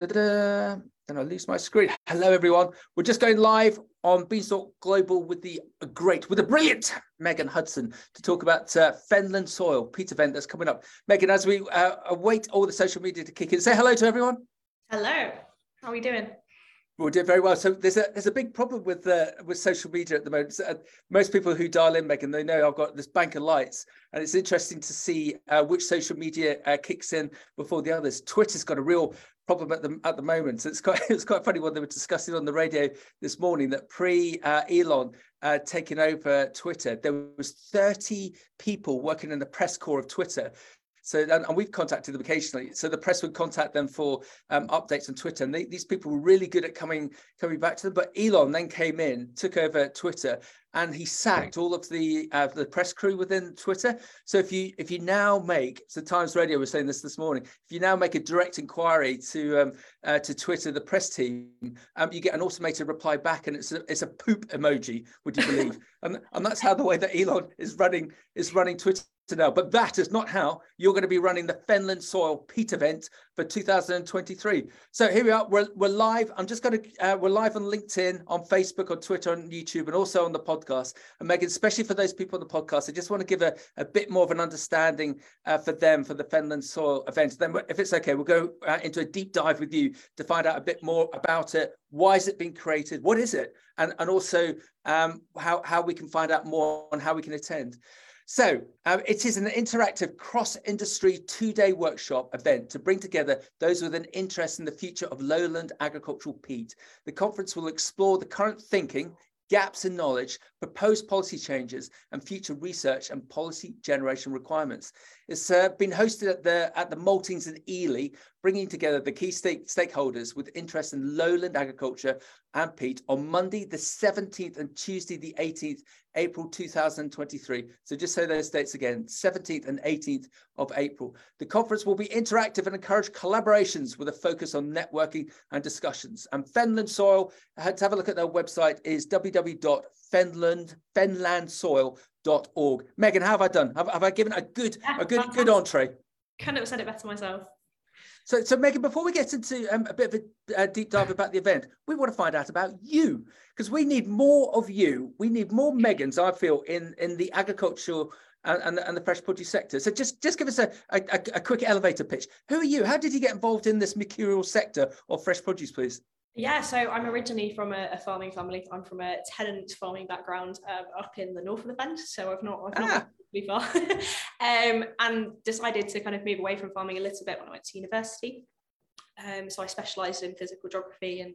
then I lose my screen. Hello, everyone. We're just going live on Beanstalk Global with the great, with the brilliant Megan Hudson to talk about uh, Fenland Soil, Peat event that's coming up. Megan, as we uh, await all the social media to kick in, say hello to everyone. Hello. How are we doing? We're doing very well. So there's a there's a big problem with uh, with social media at the moment. So, uh, most people who dial in, Megan, they know I've got this bank of lights, and it's interesting to see uh, which social media uh, kicks in before the others. Twitter's got a real problem at the at the moment. It's quite it's quite funny what they were discussing on the radio this morning that pre uh, Elon uh, taking over Twitter, there was 30 people working in the press corps of Twitter so, and, and, we've contacted them occasionally. So the press would contact them for um, updates on Twitter, and they, these people were really good at coming coming back to them. But Elon then came in, took over Twitter, and he sacked all of the uh, the press crew within Twitter. So if you if you now make so Times Radio was saying this this morning, if you now make a direct inquiry to um, uh, to Twitter, the press team, um, you get an automated reply back, and it's a, it's a poop emoji. Would you believe? and and that's how the way that Elon is running is running Twitter now. But that is not how you're going to be running the Fenland Soil Peat event for 2023. So here we are. We're, we're live. I'm just going to, uh, we're live on LinkedIn, on Facebook, on Twitter, on YouTube, and also on the podcast. And Megan, especially for those people on the podcast, I just want to give a, a bit more of an understanding uh, for them for the Fenland Soil event. Then, if it's okay, we'll go uh, into a deep dive with you to find out a bit more about it. Why is it being created? What is it? And, and also um, how, how we can find out more on how we can attend. So um, it is an interactive cross-industry two-day workshop event to bring together those with an interest in the future of lowland agricultural peat. The conference will explore the current thinking, gaps in knowledge, proposed policy changes, and future research and policy generation requirements. It's uh, been hosted at the at the Maltings in Ely, bringing together the key stake, stakeholders with interest in lowland agriculture and peat on Monday the 17th and Tuesday the 18th April 2023. So just say those dates again, 17th and 18th of April. The conference will be interactive and encourage collaborations with a focus on networking and discussions. And Fenland Soil, to have a look at their website, is www.fenland, Megan, how have I done? Have, have I given a good, a good, good entree? Couldn't have said it better myself. So, so Megan, before we get into um, a bit of a, a, deep dive about the event, we want to find out about you because we need more of you. We need more Megans, I feel, in in the agricultural and, and, and the fresh produce sector. So, just just give us a, a, a quick elevator pitch. Who are you? How did you get involved in this mercurial sector of fresh produce, please? Yeah, so I'm originally from a, a, farming family. I'm from a tenant farming background um, up in the north of the bend. So I've not, I've not ah. far, um, and decided to kind of move away from farming a little bit when I went to university. Um, so I specialised in physical geography and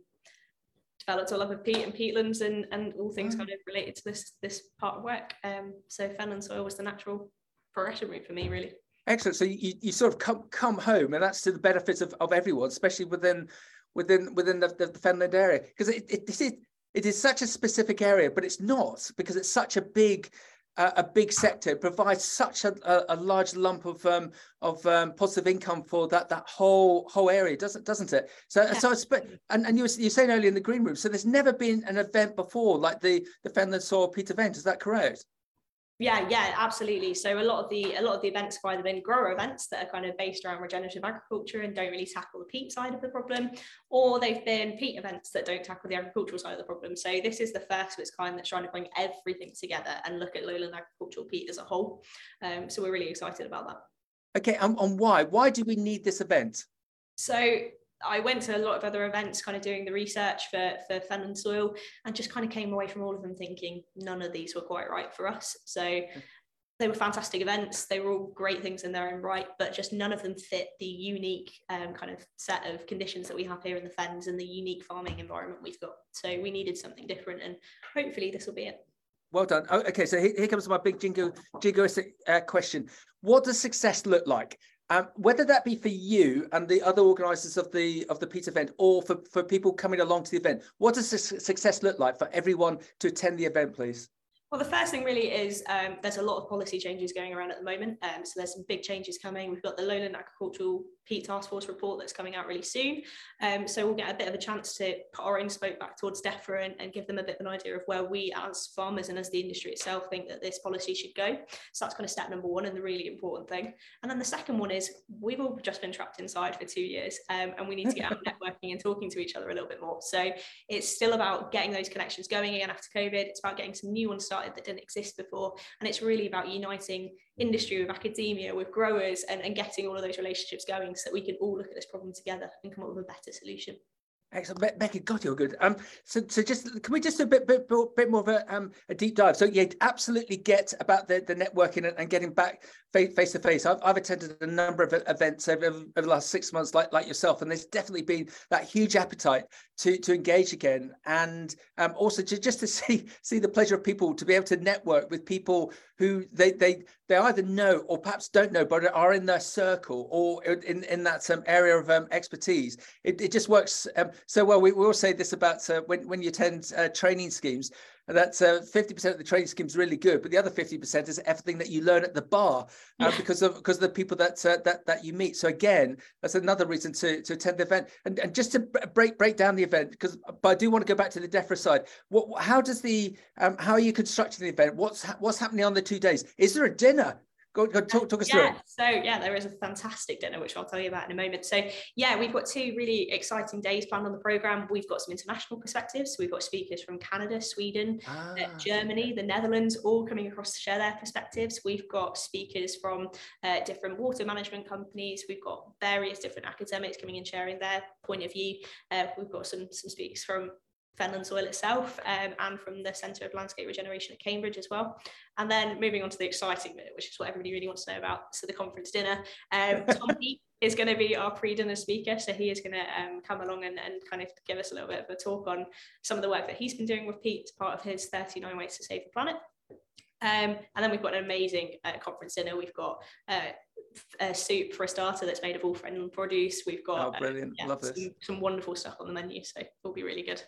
developed a love of peat and peatlands and, and all things mm. kind of related to this this part of work. Um, so Fenland soil was the natural progression route for me, really. Excellent. So you, you sort of come come home, and that's to the benefit of, of everyone, especially within within within the, the, the Fenland area because it, it, is it is such a specific area, but it's not because it's such a big uh, a big sector. It provides such a, a, a large lump of um, of um, positive income for that that whole whole area, doesn't doesn't it? So yeah. so it's and and you were, you were saying earlier in the green room. So there's never been an event before like the the Fenland Soil Peat event. Is that correct? Yeah, yeah, absolutely. So a lot of the a lot of the events have either been grower events that are kind of based around regenerative agriculture and don't really tackle the peat side of the problem, or they've been peat events that don't tackle the agricultural side of the problem. So this is the first of its kind that's trying to bring everything together and look at lowland agricultural peat as a whole. Um, so we're really excited about that. Okay, and, and why? Why do we need this event? So I went to a lot of other events, kind of doing the research for for Fenland soil, and just kind of came away from all of them thinking none of these were quite right for us. So they were fantastic events. They were all great things in their own right, but just none of them fit the unique um, kind of set of conditions that we have here in the Fens and the unique farming environment we've got. So we needed something different, and hopefully this will be it. Well done. Oh, okay, so here, here, comes my big jingo jingoistic uh, question. What does success look like? Um, whether that be for you and the other organisers of the of the peat event, or for, for people coming along to the event, what does success look like for everyone to attend the event, please? Well, the first thing really is um, there's a lot of policy changes going around at the moment. Um, so there's some big changes coming. We've got the Lowland Agricultural Peat Task Force report that's coming out really soon. Um, so we'll get a bit of a chance to put our own spoke back towards DEFRA and, and, give them a bit of an idea of where we as farmers and as the industry itself think that this policy should go. So that's kind of step number one and the really important thing. And then the second one is we've all just been trapped inside for two years um, and we need to get out networking and talking to each other a little bit more. So it's still about getting those connections going again after COVID. It's about getting some new ones started that didn't exist before. And it's really about uniting industry with academia, with growers, and, and getting all of those relationships going so that we can all look at this problem together and come up with a better solution. Excellent, Becky. God, you're good. Um, so, so just can we just a bit, bit, bit more of a, um, a deep dive? So, yeah, absolutely get about the, the networking and, and getting back face to face. I've, I've attended a number of events over, over the last six months, like like yourself, and there's definitely been that huge appetite to to engage again, and um, also to, just to see see the pleasure of people to be able to network with people who they they they either know or perhaps don't know, but are in their circle or in in that um, area of um, expertise. It, it just works um, so well. We, we all say this about uh, when when you attend uh, training schemes that's uh, 50% of the training scheme is really good, but the other 50% is everything that you learn at the bar uh, yeah. because of because of the people that uh, that that you meet. So again, that's another reason to to attend the event. And, and just to break break down the event, because but I do want to go back to the DEFRA side. What how does the um, how are you constructing the event? What's what's happening on the two days? Is there a dinner? Go, go talk, talk us yeah, through. So yeah, there is a fantastic dinner, which I'll tell you about in a moment. So yeah, we've got two really exciting days planned on the program. We've got some international perspectives. we've got speakers from Canada, Sweden, uh, ah, uh, Germany, the Netherlands, all coming across to share their perspectives. We've got speakers from uh, different water management companies. We've got various different academics coming and sharing their point of view. Uh, we've got some some speakers from Fenland soil itself um, and from the Centre of Landscape Regeneration at Cambridge as well. And then moving on to the exciting bit, which is what everybody really wants to know about, so the conference dinner. Um, Tom Heap is going to be our pre-dinner speaker, so he is going to um, come along and, and kind of give us a little bit of a talk on some of the work that he's been doing with peat as part of his 39 Ways to Save the Planet. Um, and then we've got an amazing uh, conference dinner. We've got uh, a soup for a starter that's made of all Fenland produce. We've got oh, brilliant. Uh, yeah, Love some, this. some wonderful stuff on the menu, so it'll be really good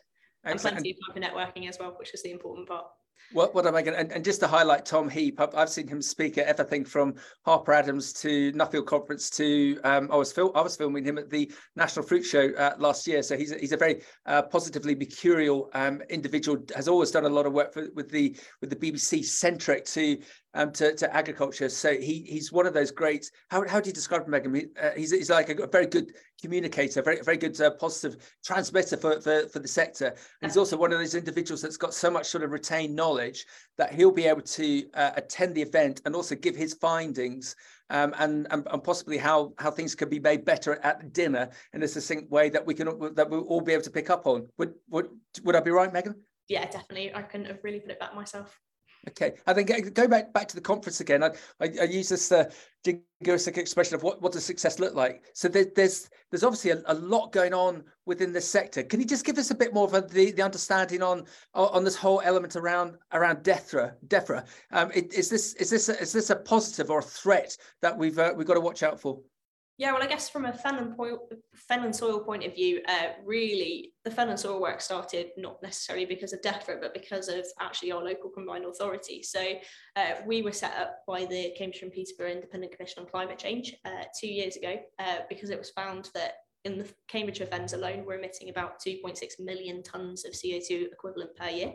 and plenty of time for networking as well, which is the important part. What, what am I going to, and, and, just to highlight Tom Heap, I've, I've, seen him speak at everything from Harper Adams to Nuffield Conference to, um, I was fil- I was filming him at the National Fruit Show uh, last year. So he's a, he's a very uh, positively mercurial um, individual, has always done a lot of work for, with the with the BBC centric to um, to, to agriculture. So he he's one of those great. How, how do you describe him, Megan? He, uh, he's, he's like a, a, very good communicator, very very good uh, positive transmitter for, for for the sector. And he's also one of those individuals that's got so much sort of retained knowledge that he'll be able to uh, attend the event and also give his findings um, and, and, and possibly how how things can be made better at dinner in a succinct way that we can that we'll all be able to pick up on. Would would would I be right, Megan? Yeah, definitely. I couldn't have really put it back myself. Okay, I think go back back to the conference again. I, I, I use this uh, jingoistic expression of what, what does success look like. So there, there's there's obviously a, a, lot going on within this sector. Can you just give us a bit more of a, the, the understanding on on this whole element around around DEFRA? DEFRA, um, this is this a, is this a positive or a threat that we've uh, we've got to watch out for? Yeah, well, I guess from a Fenland, point, Fenland soil point of view, uh, really the Fenland soil work started not necessarily because of DEFRA, but because of actually our local combined authority. So uh, we were set up by the Cambridge and Peterborough Independent Commission on Climate Change uh, two years ago uh, because it was found that in the Cambridge Fens alone, we're emitting about 2.6 million tonnes of CO2 equivalent per year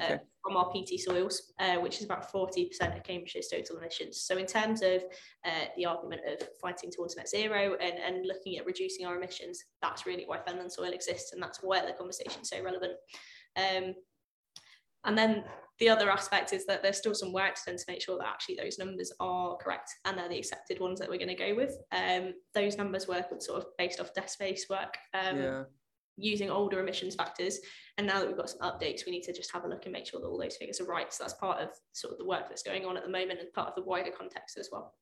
uh, okay. uh, from our peaty soils, uh, which is about 40% of Cambridgeshire's total emissions. So in terms of uh, the argument of fighting towards net zero and, and looking at reducing our emissions, that's really why Fenland soil exists and that's why the conversation is so relevant. Um, and then the other aspect is that there's still some work to done to make sure that actually those numbers are correct and they're the accepted ones that we're going to go with. Um, those numbers were sort of based off desk-based work. Um, yeah. Using older emissions factors, and now that we've got some updates, we need to just have a look and make sure that all those figures are right. So that's part of sort of the work that's going on at the moment and part of the wider context as well.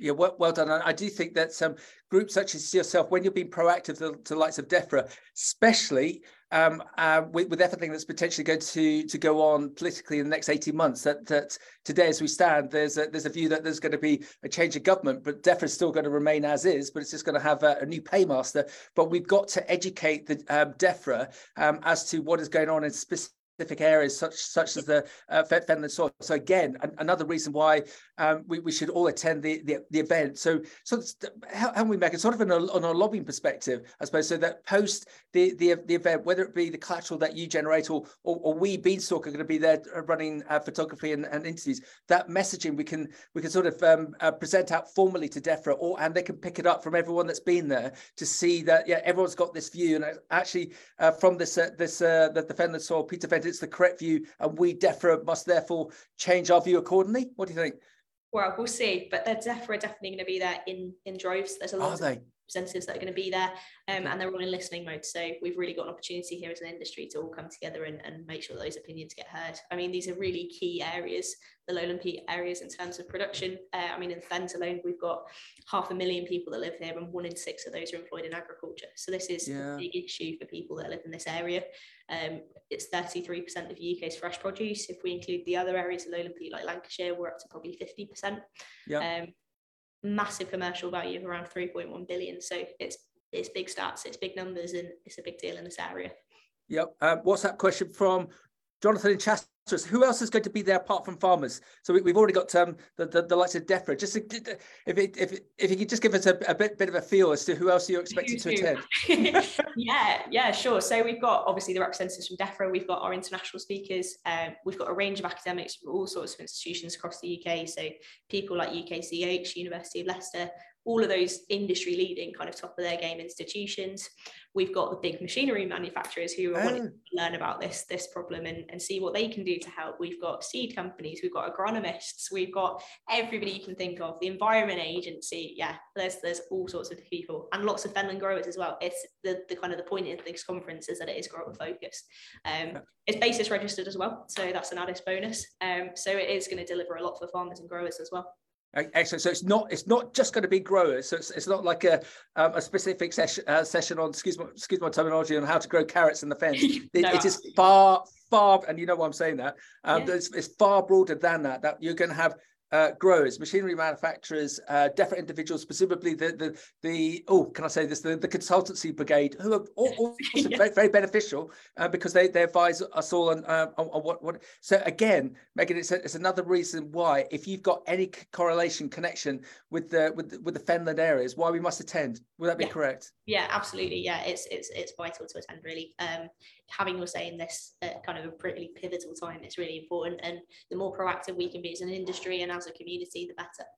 Yeah, well, well done. I do think that some groups such as yourself, when you're being proactive to, to the likes of DEFRA, especially um, uh, with, with, everything that's potentially going to to go on politically in the next 18 months. That that today, as we stand, there's a, there's a view that there's going to be a change of government, but DEFRA is still going to remain as is, but it's just going to have a, a new paymaster. But we've got to educate the um, DEFRA um, as to what is going on in specific specific areas such such as the uh, Fenland soil. So again, an, another reason why um, we, we should all attend the, the, the event. So so how, how we make it sort of on a lobbying perspective, I suppose, so that post the, the the event, whether it be the collateral that you generate or or, or we Beanstalk are going to be there uh, running uh, photography and, and, interviews, that messaging we can we can sort of um, uh, present out formally to DEFRA, or and they can pick it up from everyone that's been there to see that yeah everyone's got this view and actually uh, from this uh, this uh, the, the Fenland soil Peat event it's the correct view, and we DEFRA must therefore change our view accordingly. What do you think? Well, we'll see, but they're DEFRA definitely going to be there in in droves. There's a lot. Are they? Representatives that are going to be there um, and they're all in listening mode so we've really got an opportunity here as an industry to all come together and, and make sure those opinions get heard i mean these are really key areas the lowland peat areas in terms of production uh, i mean in fens alone we've got half a million people that live here and one in six of those are employed in agriculture so this is yeah. a big issue for people that live in this area um, it's 33% of the UK's fresh produce. If we include the other areas of lowland peat like Lancashire, we're up to probably 50%. Yeah. Um, massive commercial value of around 3.1 billion. So it's it's big stats, it's big numbers, and it's a big deal in this area. Yep. Um, what's that question from Jonathan in Chester? Who else is going to be there apart from farmers? So we, have already got um, the, the, the likes of DEFRA. Just if it, if if you could just give us a, a, bit bit of a feel as to who else you're expecting to attend. yeah, yeah, sure. So we've got obviously the representatives from DEFRA. We've got our international speakers. Um, we've got a range of academics from all sorts of institutions across the UK. So people like UKCEH, University of Leicester, all of those industry leading kind of top of their game institutions. We've got the big machinery manufacturers who are oh. wanting to learn about this, this problem and, and see what they can do to help. We've got seed companies, we've got agronomists, we've got everybody you can think of, the environment agency. Yeah, there's there's all sorts of people and lots of Fenland growers as well. It's the, the kind of the point of this conference is that it is grower focused. Um, it's BASIS registered as well, so that's an added bonus. Um, so it is going to deliver a lot for farmers and growers as well. Excellent. So it's not it's not just going to be growers. So it's, it's not like a um, a specific session uh, session on excuse my excuse my terminology on how to grow carrots in the Fens. It, no, it is far far, and you know why I'm saying that. Um, yeah. it's, it's far broader than that. That you're going to have uh, growers, machinery manufacturers, uh, different individuals, presumably the the the oh, can I say this? The, the consultancy brigade, who are all, all yeah. very, very beneficial uh, because they they advise us all on, uh, on, on what what. So again, Megan, it's, a, it's another reason why if you've got any correlation connection with the with with the Fenland areas, why we must attend. Would that be yeah. correct? Yeah, absolutely. Yeah, it's it's it's vital to attend. Really, um, having your say in this at kind of a pretty pivotal time is really important. And the more proactive we can be as an industry and as a community, the better.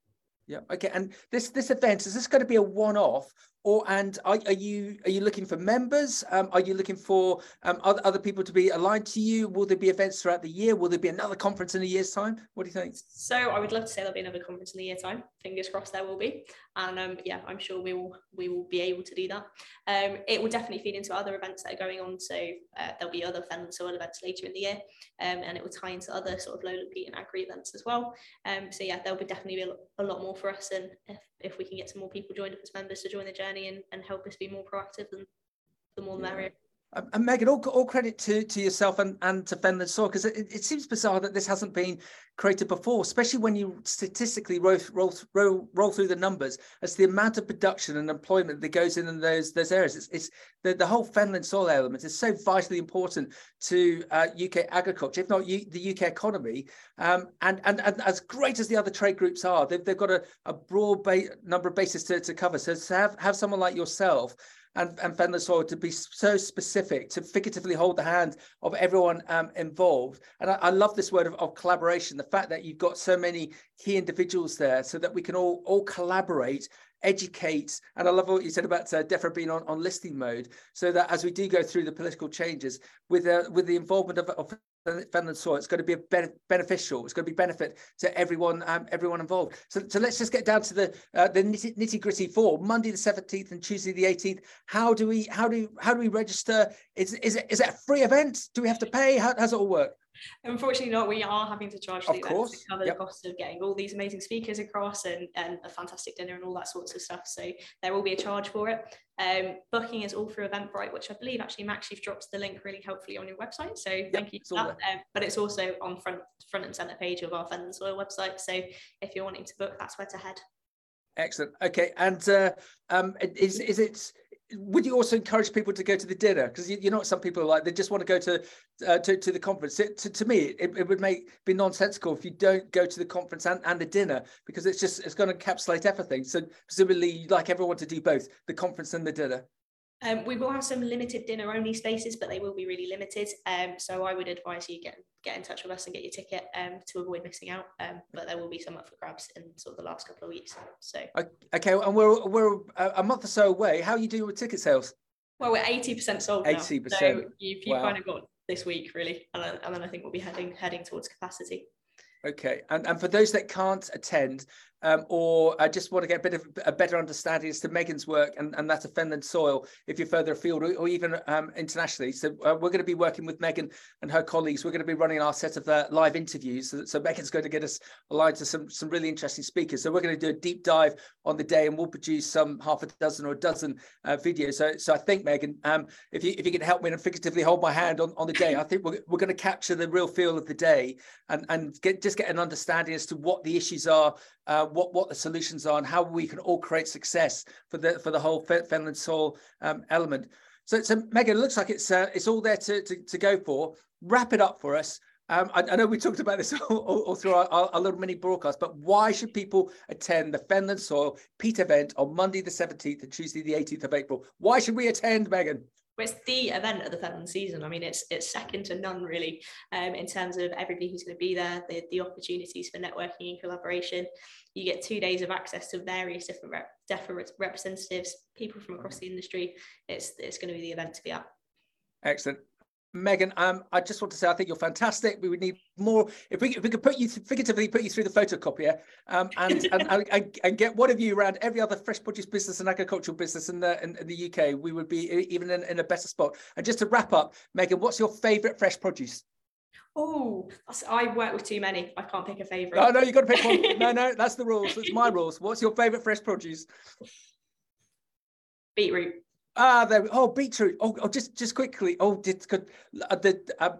Yeah. Okay. And this this event is this going to be a one-off, or and are, are you are you looking for members? Um, are you looking for um, other, other people to be aligned to you? Will there be events throughout the year? Will there be another conference in a year's time? What do you think? So I would love to say there'll be another conference in a year's time. Fingers crossed there will be, and um, yeah, I'm sure we will we will be able to do that. Um, it will definitely feed into other events that are going on. So uh, there'll be other Fenland soil events later in the year, um, and it will tie into other sort of lowland peat and agri events as well. Um, so yeah, there'll be definitely be a lot more for us, and if, if we can get some more people joined up as members to join the journey and, and help us be more proactive, then the more the merrier. And Megan, all, all credit to, to yourself and, and to Fenland Soil, because it, it seems bizarre that this hasn't been created before, especially when you statistically roll, roll, roll, roll through the numbers as the amount of production and employment that goes in, in those, those areas. It's, it's the, the whole Fenland soil element is so vitally important to uh, UK agriculture, if not U, the UK economy. Um, and, and, and as great as the other trade groups are, they've, they've got a, a broad number of bases to, to cover. So to have, have someone like yourself and, and Fenland Soil to be so specific, to figuratively hold the hand of everyone um, involved. And I, I, love this word of, of, collaboration, the fact that you've got so many key individuals there so that we can all, all collaborate educate and i love what you said about uh, DEFRA being on, on listing mode so that as we do go through the political changes with uh, with the involvement of, of Fenland soil. It's going to be a beneficial. It's going to be benefit to everyone, um, everyone involved. So, so let's just get down to the uh, the nitty, gritty for Monday the seventeenth and Tuesday the eighteenth. How do we how do how do we register? Is is it is it a free event? Do we have to pay? How does it all work? Unfortunately, not. We are having to charge of course. to cover yep. the cost of getting all these amazing speakers across and, and a fantastic dinner and all that sorts of stuff. So there will be a charge for it. Um, booking is all through Eventbrite, which I believe actually Max, you've dropped the link really helpfully on your website. So yep, thank you for that. Um, but it's also on front front and center page of our Fenland Soil website. So if you're wanting to book, that's where to head. Excellent. Okay, and uh, um, is is it would you also encourage people to go to the dinner? Because you, you know, some people like they just want to go to uh, to, to the conference. It, to, to me, it, it would make be nonsensical if you don't go to the conference and, and the dinner because it's just it's going to encapsulate everything. So presumably, you'd like everyone to do both the conference and the dinner. Um, we will have some limited dinner only spaces, but they will be really limited. Um, so I would advise you get get in touch with us and get your ticket um, to avoid missing out. Um, but there will be some up for grabs in sort of the last couple of weeks. So okay, and we're we're a month or so away. How are you doing with ticket sales? Well, we're eighty percent sold. Eighty percent. So you've, you've wow. kind of got this week really, and then, and then I think we'll be heading heading towards capacity. Okay, and, and for those that can't attend, um, or I just want to get a bit of a better understanding as to Megan's work and, and that of Fenland Soil, if you're further afield or, or even um, internationally. So uh, we're going to be working with Megan and her colleagues. We're going to be running our set of uh, live interviews. So, so, Megan's going to get us aligned to some, some really interesting speakers. So we're going to do a deep dive on the day and we'll produce some half a dozen or a dozen uh, videos. So, so I think, Megan, um, if, you, if you can help me and figuratively hold my hand on, on the day, I think we're, we're going to capture the real feel of the day and, and get, just get an understanding as to what the issues are uh, what what the solutions are and how we can all create success for the for the whole Fenland soil um, element. So, so Megan, it looks like it's uh, it's all there to, to, to go for. Wrap it up for us. Um, I, I, know we talked about this all, all, all through our, our, little mini broadcast, but why should people attend the Fenland Soil Peat event on Monday the 17th and Tuesday the 18th of April? Why should we attend, Megan? Well, it's the event of the Fenland season. I mean, it's it's second to none really um, in terms of everybody who's going to be there, the, the opportunities for networking and collaboration. You get two days of access to various different rep, different representatives, people from across the industry. It's it's going to be the event to be at. Excellent. Megan, um, I just want to say I think you're fantastic. We would need more if we if we could put you figuratively put you through the photocopier um, and, and, and, and get one of you around every other fresh produce business and agricultural business in the in, in the UK. We would be even in, in, a better spot. And just to wrap up, Megan, what's your favourite fresh produce? Oh, I work with too many. I can't pick a favourite. No, no, you've got to pick one. no, no, that's the rules. It's my rules. What's your favourite fresh produce? Beetroot. Ah, there. Oh, beetroot. Oh, oh just just quickly. Oh, did could uh, the. Uh,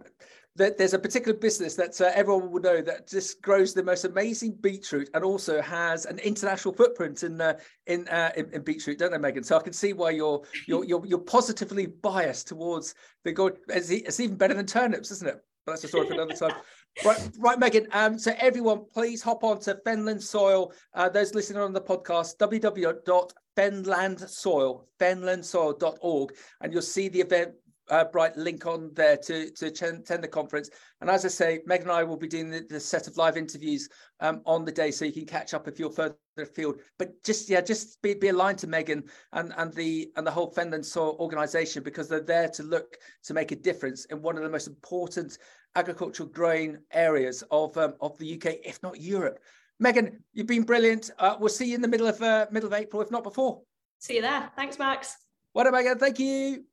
there's a particular business that uh, everyone will know that just grows the most amazing beetroot and also has an international footprint in uh, in, uh, in, in beetroot, don't they, Megan? So I can see why you're you're you're, you're positively biased towards the good. It's, it's, even better than turnips, isn't it? But that's a story for another time. right, right, Megan. Um, so everyone, please hop on to Fenland Soil. Uh, those listening on the podcast, www fenlandsoil, fenlandsoil.org, and you'll see the event uh, bright link on there to to attend the conference. And as I say, Meg and I will be doing the, the set of live interviews um, on the day, so you can catch up if you're further afield. But just yeah, just be, be aligned to Megan and and the and the whole Fenland Soil organisation because they're there to look to make a difference in one of the most important agricultural growing areas of um, of the UK, if not Europe. Megan, you've been brilliant. Uh, we'll see you in the middle of uh, middle of April, if not before. See you there. Thanks, Max. What up, Megan? Thank you.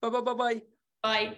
Bye bye bye bye. Bye.